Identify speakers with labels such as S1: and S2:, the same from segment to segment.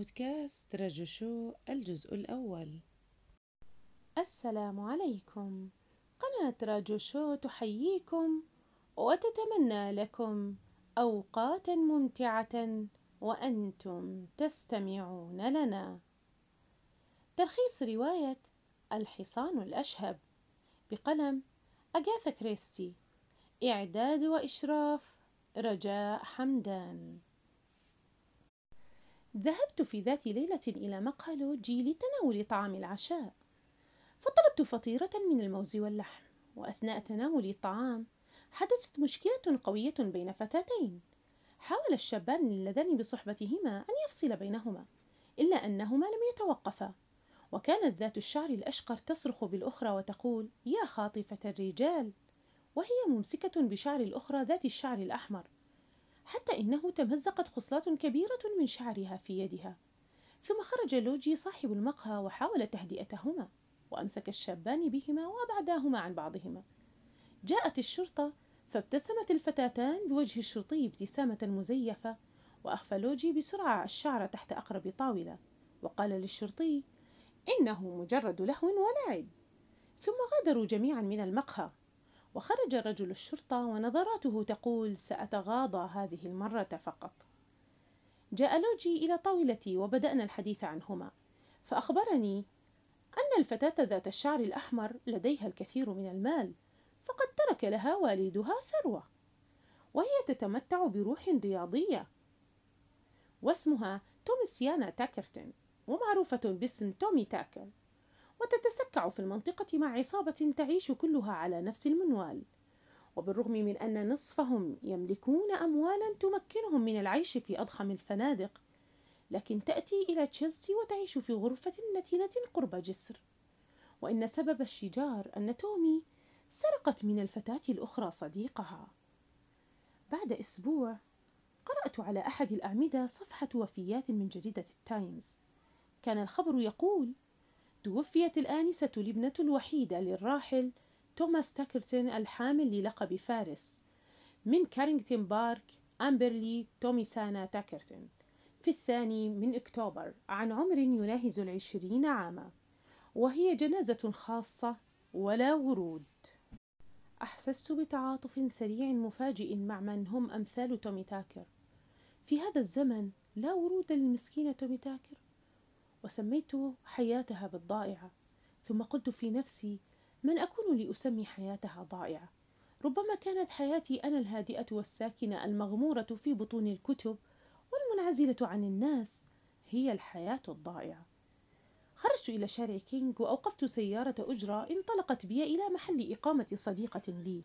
S1: بودكاست رجو شو الجزء الأول. السلام عليكم. قناة رجو شو تحييكم وتتمنى لكم أوقاتا ممتعة وأنتم تستمعون لنا. تلخيص رواية الحصان الأشهب بقلم أغاثا كريستي. إعداد وإشراف رجاء حمدان. ذهبت في ذات ليلة إلى مقهى لوجي لتناول طعام العشاء فطلبت فطيرة من الموز واللحم وأثناء تناول الطعام حدثت مشكلة قوية بين فتاتين. حاول الشابان اللذان بصحبتهما أن يفصل بينهما إلا أنهما لم يتوقفا. وكانت ذات الشعر الأشقر تصرخ بالأخرى وتقول يا خاطفة الرجال! وهي ممسكة بشعر الأخرى ذات الشعر الأحمر. حتى إنه تمزقت خصلات كبيرة من شعرها في يدها. ثم خرج لوجي صاحب المقهى وحاول تهدئتهما وأمسك الشابان بهما وأبعداهما عن بعضهما. جاءت الشرطة فابتسمت الفتاتان بوجه الشرطي ابتسامة مزيفة وأخفى لوجي بسرعة الشعر تحت أقرب طاولة وقال للشرطي إنه مجرد لهو ولعب ثم غادروا جميعا من المقهى. وخرج رجل الشرطة ونظراته تقول سأتغاضى هذه المرة فقط. جاء لوجي إلى طاولتي وبدأنا الحديث عنهما فأخبرني أن الفتاة ذات الشعر الأحمر لديها الكثير من المال فقد ترك لها والدها ثروة وهي تتمتع بروح رياضية واسمها توميسيانا تاكرتن ومعروفة باسم تومي تاكر. وتتسكع في المنطقة مع عصابة تعيش كلها على نفس المنوال. وبالرغم من أن نصفهم يملكون أموالا تمكنهم من العيش في أضخم الفنادق لكن تأتي إلى تشيلسي وتعيش في غرفة نتنة قرب جسر. وإن سبب الشجار أن تومي سرقت من الفتاة الأخرى صديقها. بعد أسبوع قرأت على أحد الأعمدة صفحة وفيات من جريدة التايمز. كان الخبر يقول توفيت الآنسة الابنة الوحيدة للراحل توماس تاكرتون الحامل للقب فارس. من كارينغتون بارك أمبرلي توماسينا تاكرتون. في الثاني من أكتوبر عن عمر يناهز العشرين عاما. وهي جنازة خاصة ولا ورود. أحسست بتعاطف سريع مفاجئ مع من هم أمثال تومي تاكر. في هذا الزمن لا ورود للمسكينة تومي تاكر. وسميت حياتها بالضائعة ثم قلت في نفسي من أكون لأسمي حياتها ضائعة؟ ربما كانت حياتي أنا الهادئة والساكنة المغمورة في بطون الكتب والمنعزلة عن الناس هي الحياة الضائعة. خرجت إلى شارع كينغ وأوقفت سيارة أجرة انطلقت بي إلى محل إقامة صديقة لي.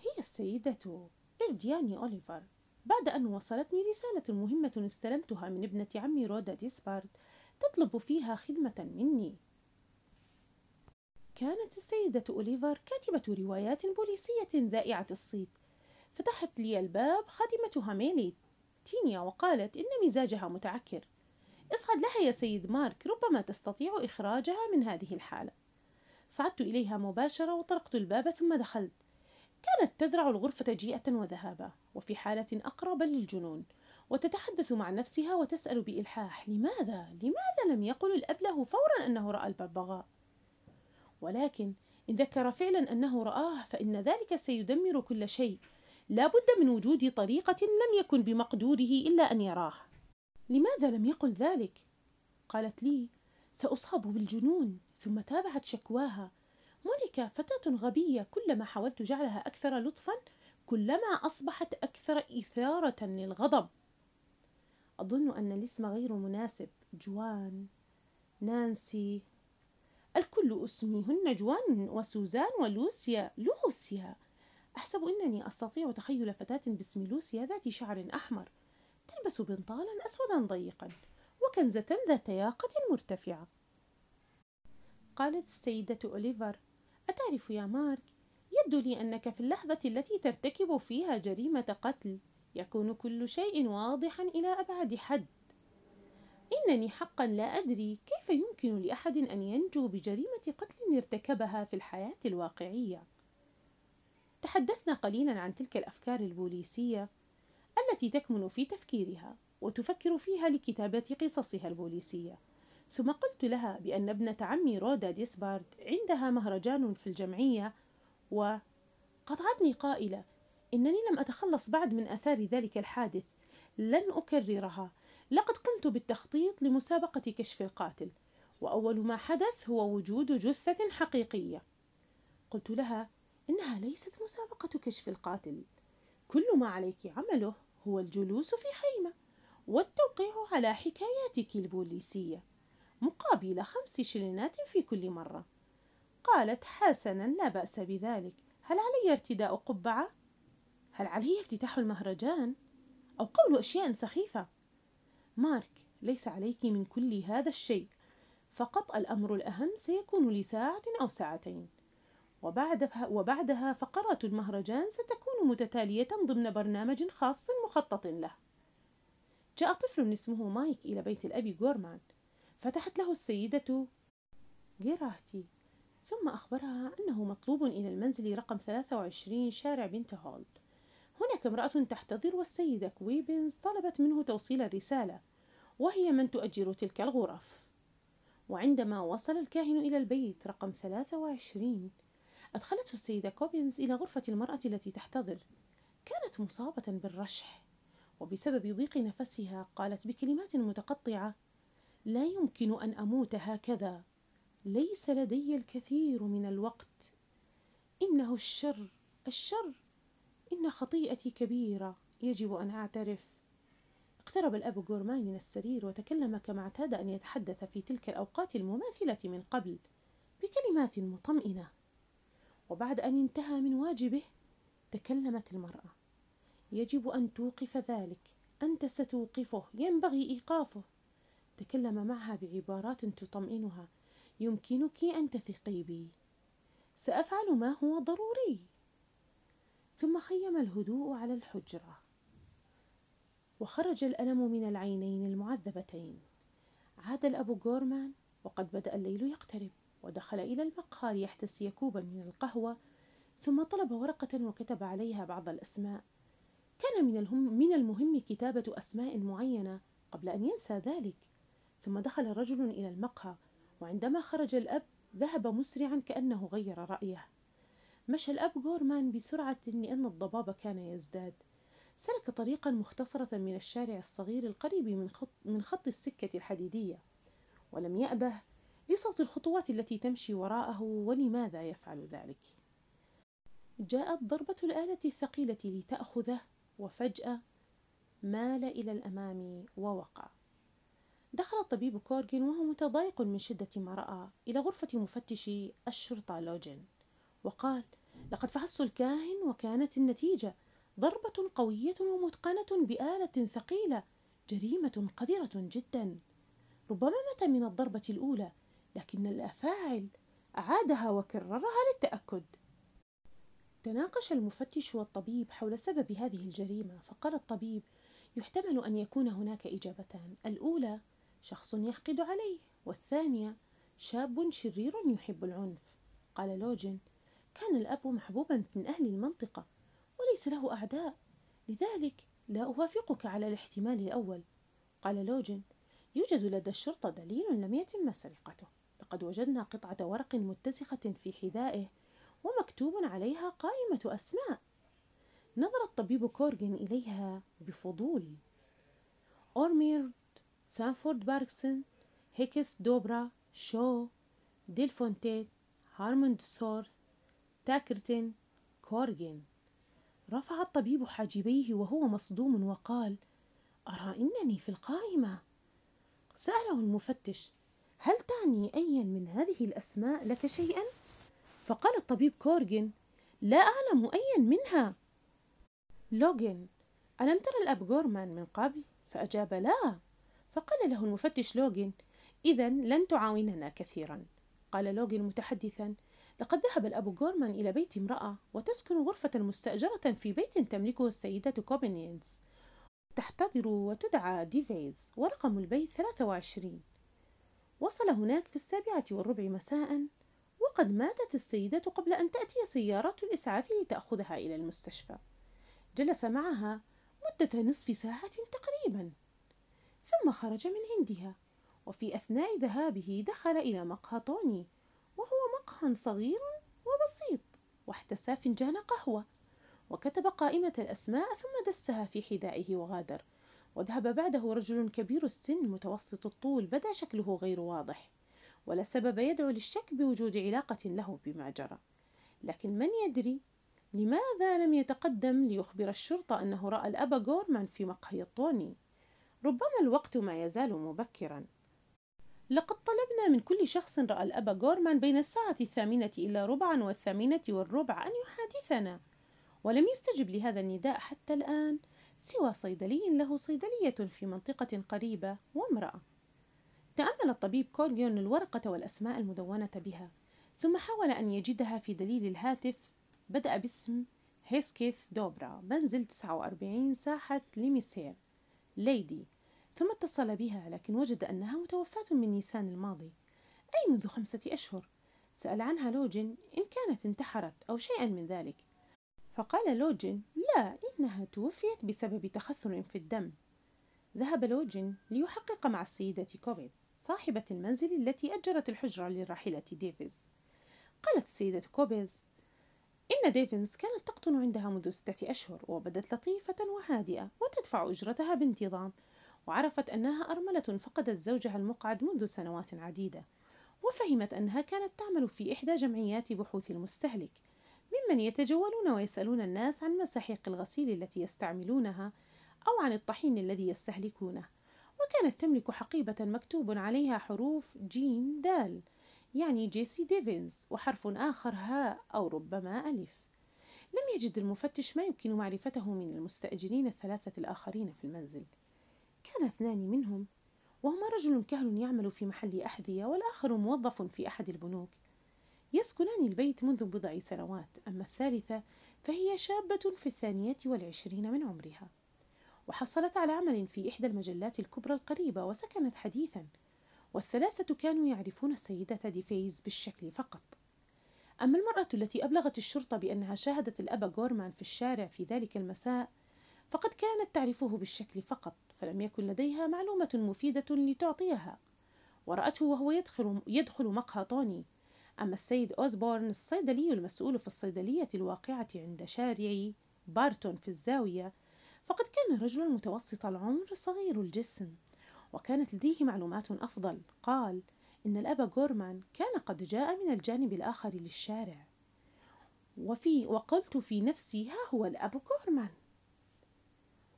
S1: هي السيدة إردياني أوليفر. بعد أن وصلتني رسالة مهمة استلمتها من ابنة عمي رودا ديسبارد تطلب فيها خدمة مني. كانت السيدة أوليفر كاتبة روايات بوليسية ذائعة الصيت. فتحت لي الباب خادمتها ميلي تينيا وقالت إن مزاجها متعكر. اصعد لها يا سيد مارك ربما تستطيع إخراجها من هذه الحالة. صعدت إليها مباشرة وطرقت الباب ثم دخلت. كانت تذرع الغرفة جيئة وذهابا وفي حالة أقرب للجنون. وتتحدث مع نفسها وتسأل بإلحاح لماذا؟ لماذا لم يقل الأب له فورا أنه رأى الببغاء؟ ولكن إن ذكر فعلا أنه رآه فإن ذلك سيدمر كل شيء لا بد من وجود طريقة لم يكن بمقدوره إلا أن يراه لماذا لم يقل ذلك؟ قالت لي سأصاب بالجنون ثم تابعت شكواها مونيكا فتاة غبية كلما حاولت جعلها أكثر لطفا كلما أصبحت أكثر إثارة للغضب أظن أن الاسم غير مناسب. جوان. نانسي. الكل أسميهن جوان وسوزان ولوسيا. لوسيا. أحسب أنني أستطيع تخيل فتاة باسم لوسيا ذات شعر أحمر تلبس بنطالا أسودا ضيقا وكنزة ذات ياقة مرتفعة. قالت السيدة أوليفر أتعرف يا مارك؟ يبدو لي أنك في اللحظة التي ترتكب فيها جريمة قتل. يكون كل شيء واضحا إلى أبعد حد. إنني حقا لا أدري كيف يمكن لأحد أن ينجو بجريمة قتل ارتكبها في الحياة الواقعية. تحدثنا قليلا عن تلك الأفكار البوليسية التي تكمن في تفكيرها وتفكر فيها لكتابة قصصها البوليسية ثم قلت لها بأن ابنة عمي رودا ديسبارد عندها مهرجان في الجمعية وقطعتني قائلة إنني لم أتخلص بعد من آثار ذلك الحادث لن أكررها. لقد قمت بالتخطيط لمسابقة كشف القاتل وأول ما حدث هو وجود جثة حقيقية. قلت لها إنها ليست مسابقة كشف القاتل. كل ما عليك عمله هو الجلوس في خيمة والتوقيع على حكاياتك البوليسية مقابل خمس شلينات في كل مرة. قالت حسنا لا بأس بذلك. هل علي ارتداء قبعة؟ هل علي افتتاح المهرجان؟ أو قول أشياء سخيفة؟ مارك ليس عليك من كل هذا الشيء. فقط الأمر الأهم سيكون لساعة أو ساعتين. وبعدها, وبعدها فقرات المهرجان ستكون متتالية ضمن برنامج خاص مخطط له. جاء طفل اسمه مايك إلى بيت الأب غورمان فتحت له السيدة جيراهتي ثم أخبرها أنه مطلوب إلى المنزل رقم 23 شارع بنت هولد. هناك امرأة تحتضر والسيدة كويبنز طلبت منه توصيل الرسالة وهي من تؤجر تلك الغرف. وعندما وصل الكاهن إلى البيت رقم 23 أدخلته السيدة كوبينز إلى غرفة المرأة التي تحتضر. كانت مصابة بالرشح وبسبب ضيق نفسها قالت بكلمات متقطعة لا يمكن أن أموت هكذا ليس لدي الكثير من الوقت. إنه الشر الشر إن خطيئتي كبيرة يجب أن أعترف. اقترب الأب غورمان من السرير وتكلم كما اعتاد أن يتحدث في تلك الأوقات المماثلة من قبل بكلمات مطمئنة. وبعد أن انتهى من واجبه تكلمت المرأة. يجب أن توقف ذلك. أنت ستوقفه. ينبغي إيقافه. تكلم معها بعبارات تطمئنها. يمكنك أن تثقي بي. سأفعل ما هو ضروري. ثم خيم الهدوء على الحجرة. وخرج الألم من العينين المعذبتين. عاد الأب غورمان وقد بدأ الليل يقترب ودخل إلى المقهى ليحتسي كوبا من القهوة ثم طلب ورقة وكتب عليها بعض الأسماء. كان من, الهم من المهم كتابة أسماء معينة قبل أن ينسى ذلك. ثم دخل رجل إلى المقهى وعندما خرج الأب ذهب مسرعا كأنه غير رأيه. مشى الأب غورمان بسرعة لأن الضباب كان يزداد. سلك طريقا مختصرة من الشارع الصغير القريب من خط, من خط السكة الحديدية ولم يأبه لصوت الخطوات التي تمشي وراءه ولماذا يفعل ذلك. جاءت ضربة الآلة الثقيلة لتأخذه وفجأة مال إلى الأمام ووقع. دخل الطبيب كورجن وهو متضايق من شدة ما رأى إلى غرفة مفتش الشرطة لوجن وقال لقد فحصت الكاهن وكانت النتيجة ضربة قوية ومتقنة بآلة ثقيلة جريمة قذرة جدا. ربما مات من الضربة الأولى لكن الأفاعل أعادها وكررها للتأكد. تناقش المفتش والطبيب حول سبب هذه الجريمة فقال الطبيب يحتمل أن يكون هناك إجابتان. الأولى شخص يحقد عليه والثانية شاب شرير يحب العنف. قال لوجن كان الأب محبوبا من أهل المنطقة وليس له أعداء. لذلك لا أوافقك على الاحتمال الأول. قال لوجن يوجد لدى الشرطة دليل لم يتم سرقته. لقد وجدنا قطعة ورق متسخة في حذائه ومكتوب عليها قائمة أسماء. نظر الطبيب كورجن إليها بفضول. أورميرد سانفورد باركسون هيكس دوبرا شو ديلفونتيت هارموند سورث تاكرتن كورجن رفع الطبيب حاجبيه وهو مصدوم وقال أرى إنني في القائمة. سأله المفتش هل تعني أيا من هذه الأسماء لك شيئا؟ فقال الطبيب كورجن لا أعلم أيا منها. لوجن ألم ترى الأب غورمان من قبل؟ فأجاب لا. فقال له المفتش لوجن إذا لن تعاوننا كثيرا. قال لوجن متحدثا لقد ذهب الأب غورمان إلى بيت امرأة وتسكن غرفة مستأجرة في بيت تملكه السيدة كوبينينز. تحتضر وتدعى ديفيز ورقم البيت 23 وصل هناك في السابعة والربع مساء وقد ماتت السيدة قبل أن تأتي سيارات الإسعاف لتأخذها إلى المستشفى. جلس معها مدة نصف ساعة تقريبا. ثم خرج من عندها وفي أثناء ذهابه دخل إلى مقهى وهو مقهى صغير وبسيط واحتسى فنجان قهوة. وكتب قائمة الأسماء ثم دسها في حذائه وغادر. وذهب بعده رجل كبير السن متوسط الطول بدا شكله غير واضح. ولا سبب يدعو للشك بوجود علاقة له بما جرى. لكن من يدري؟ لماذا لم يتقدم ليخبر الشرطة أنه رأى الأب غورمان في مقهى الطوني؟ ربما الوقت ما يزال مبكرا. لقد طلبنا من كل شخص رأى الأب غورمان بين الساعة الثامنة إلى ربعا والثامنة والربع أن يحادثنا ولم يستجب لهذا النداء حتى الآن سوى صيدلي له صيدلية في منطقة قريبة وامرأة. تأمل الطبيب كورجيون الورقة والأسماء المدونة بها ثم حاول أن يجدها في دليل الهاتف بدأ باسم هيسكيث دوبرا منزل 49 ساحة ليميسير ليدي. ثم اتصل بها لكن وجد أنها متوفاة من نيسان الماضي. أي منذ خمسة أشهر؟ سأل عنها لوجن إن كانت انتحرت أو شيئا من ذلك. فقال لوجن لا إنها توفيت بسبب تخثر في الدم. ذهب لوجن ليحقق مع السيدة كوبيتس صاحبة المنزل التي أجرت الحجرة للراحلة ديفيز. قالت السيدة كوبيز إن ديفنز كانت تقطن عندها منذ ستة أشهر وبدت لطيفة وهادئة وتدفع أجرتها بانتظام وعرفت أنها أرملة فقدت زوجها المقعد منذ سنوات عديدة وفهمت أنها كانت تعمل في إحدى جمعيات بحوث المستهلك ممن يتجولون ويسألون الناس عن مساحيق الغسيل التي يستعملونها أو عن الطحين الذي يستهلكونه. وكانت تملك حقيبة مكتوب عليها حروف جيم دال يعني جيسي ديفينز وحرف آخر هاء أو ربما ألف. لم يجد المفتش ما يمكن معرفته من المستأجرين الثلاثة الآخرين في المنزل. كان اثنان منهم وهما رجل كهل يعمل في محل أحذية والآخر موظف في أحد البنوك. يسكنان البيت منذ بضع سنوات أما الثالثة فهي شابة في الثانية والعشرين من عمرها. وحصلت على عمل في إحدى المجلات الكبرى القريبة وسكنت حديثا والثلاثة كانوا يعرفون السيدة ديفيز بالشكل فقط. أما المرأة التي أبلغت الشرطة بأنها شاهدت الأب غورمان في الشارع في ذلك المساء فقد كانت تعرفه بالشكل فقط. فلم يكن لديها معلومة مفيدة لتعطيها. ورأته وهو يدخل, يدخل مقهى طوني. أما السيد أوزبورن الصيدلي المسؤول في الصيدلية الواقعة عند شارع بارتون في الزاوية فقد كان رجلا متوسط العمر صغير الجسم وكانت لديه معلومات أفضل. قال إن الأب غورمان كان قد جاء من الجانب الآخر للشارع. وفي وقلت في نفسي ها هو الأب غورمان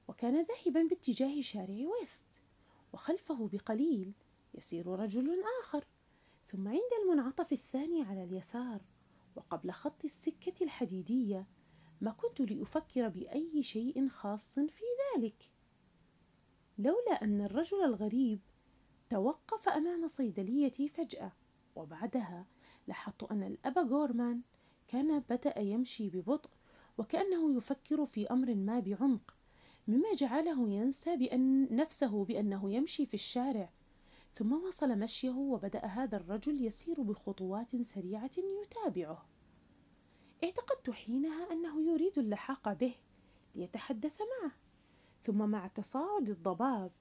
S1: وكان ذاهبا باتجاه شارع ويست وخلفه بقليل يسير رجل آخر ثم عند المنعطف الثاني على اليسار وقبل خط السكة الحديدية ما كنت لأفكر بأي شيء خاص في ذلك. لولا أن الرجل الغريب توقف أمام صيدليتي فجأة وبعدها لاحظت أن الأب غورمان كان بدأ يمشي ببطء وكأنه يفكر في أمر ما بعمق. مما جعله ينسى بأن نفسه بأنه يمشي في الشارع. ثم واصل مشيه وبدأ هذا الرجل يسير بخطوات سريعة يتابعه. اعتقدت حينها أنه يريد اللحاق به ليتحدث معه. ثم مع تصاعد الضباب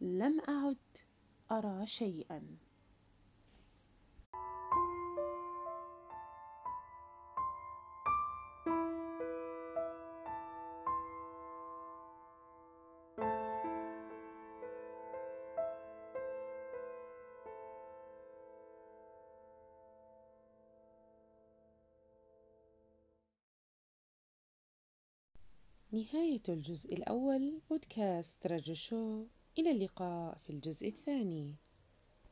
S1: لم أعد أرى شيئا. نهاية الجزء الأول بودكاست رجو شو. إلى اللقاء في الجزء الثاني.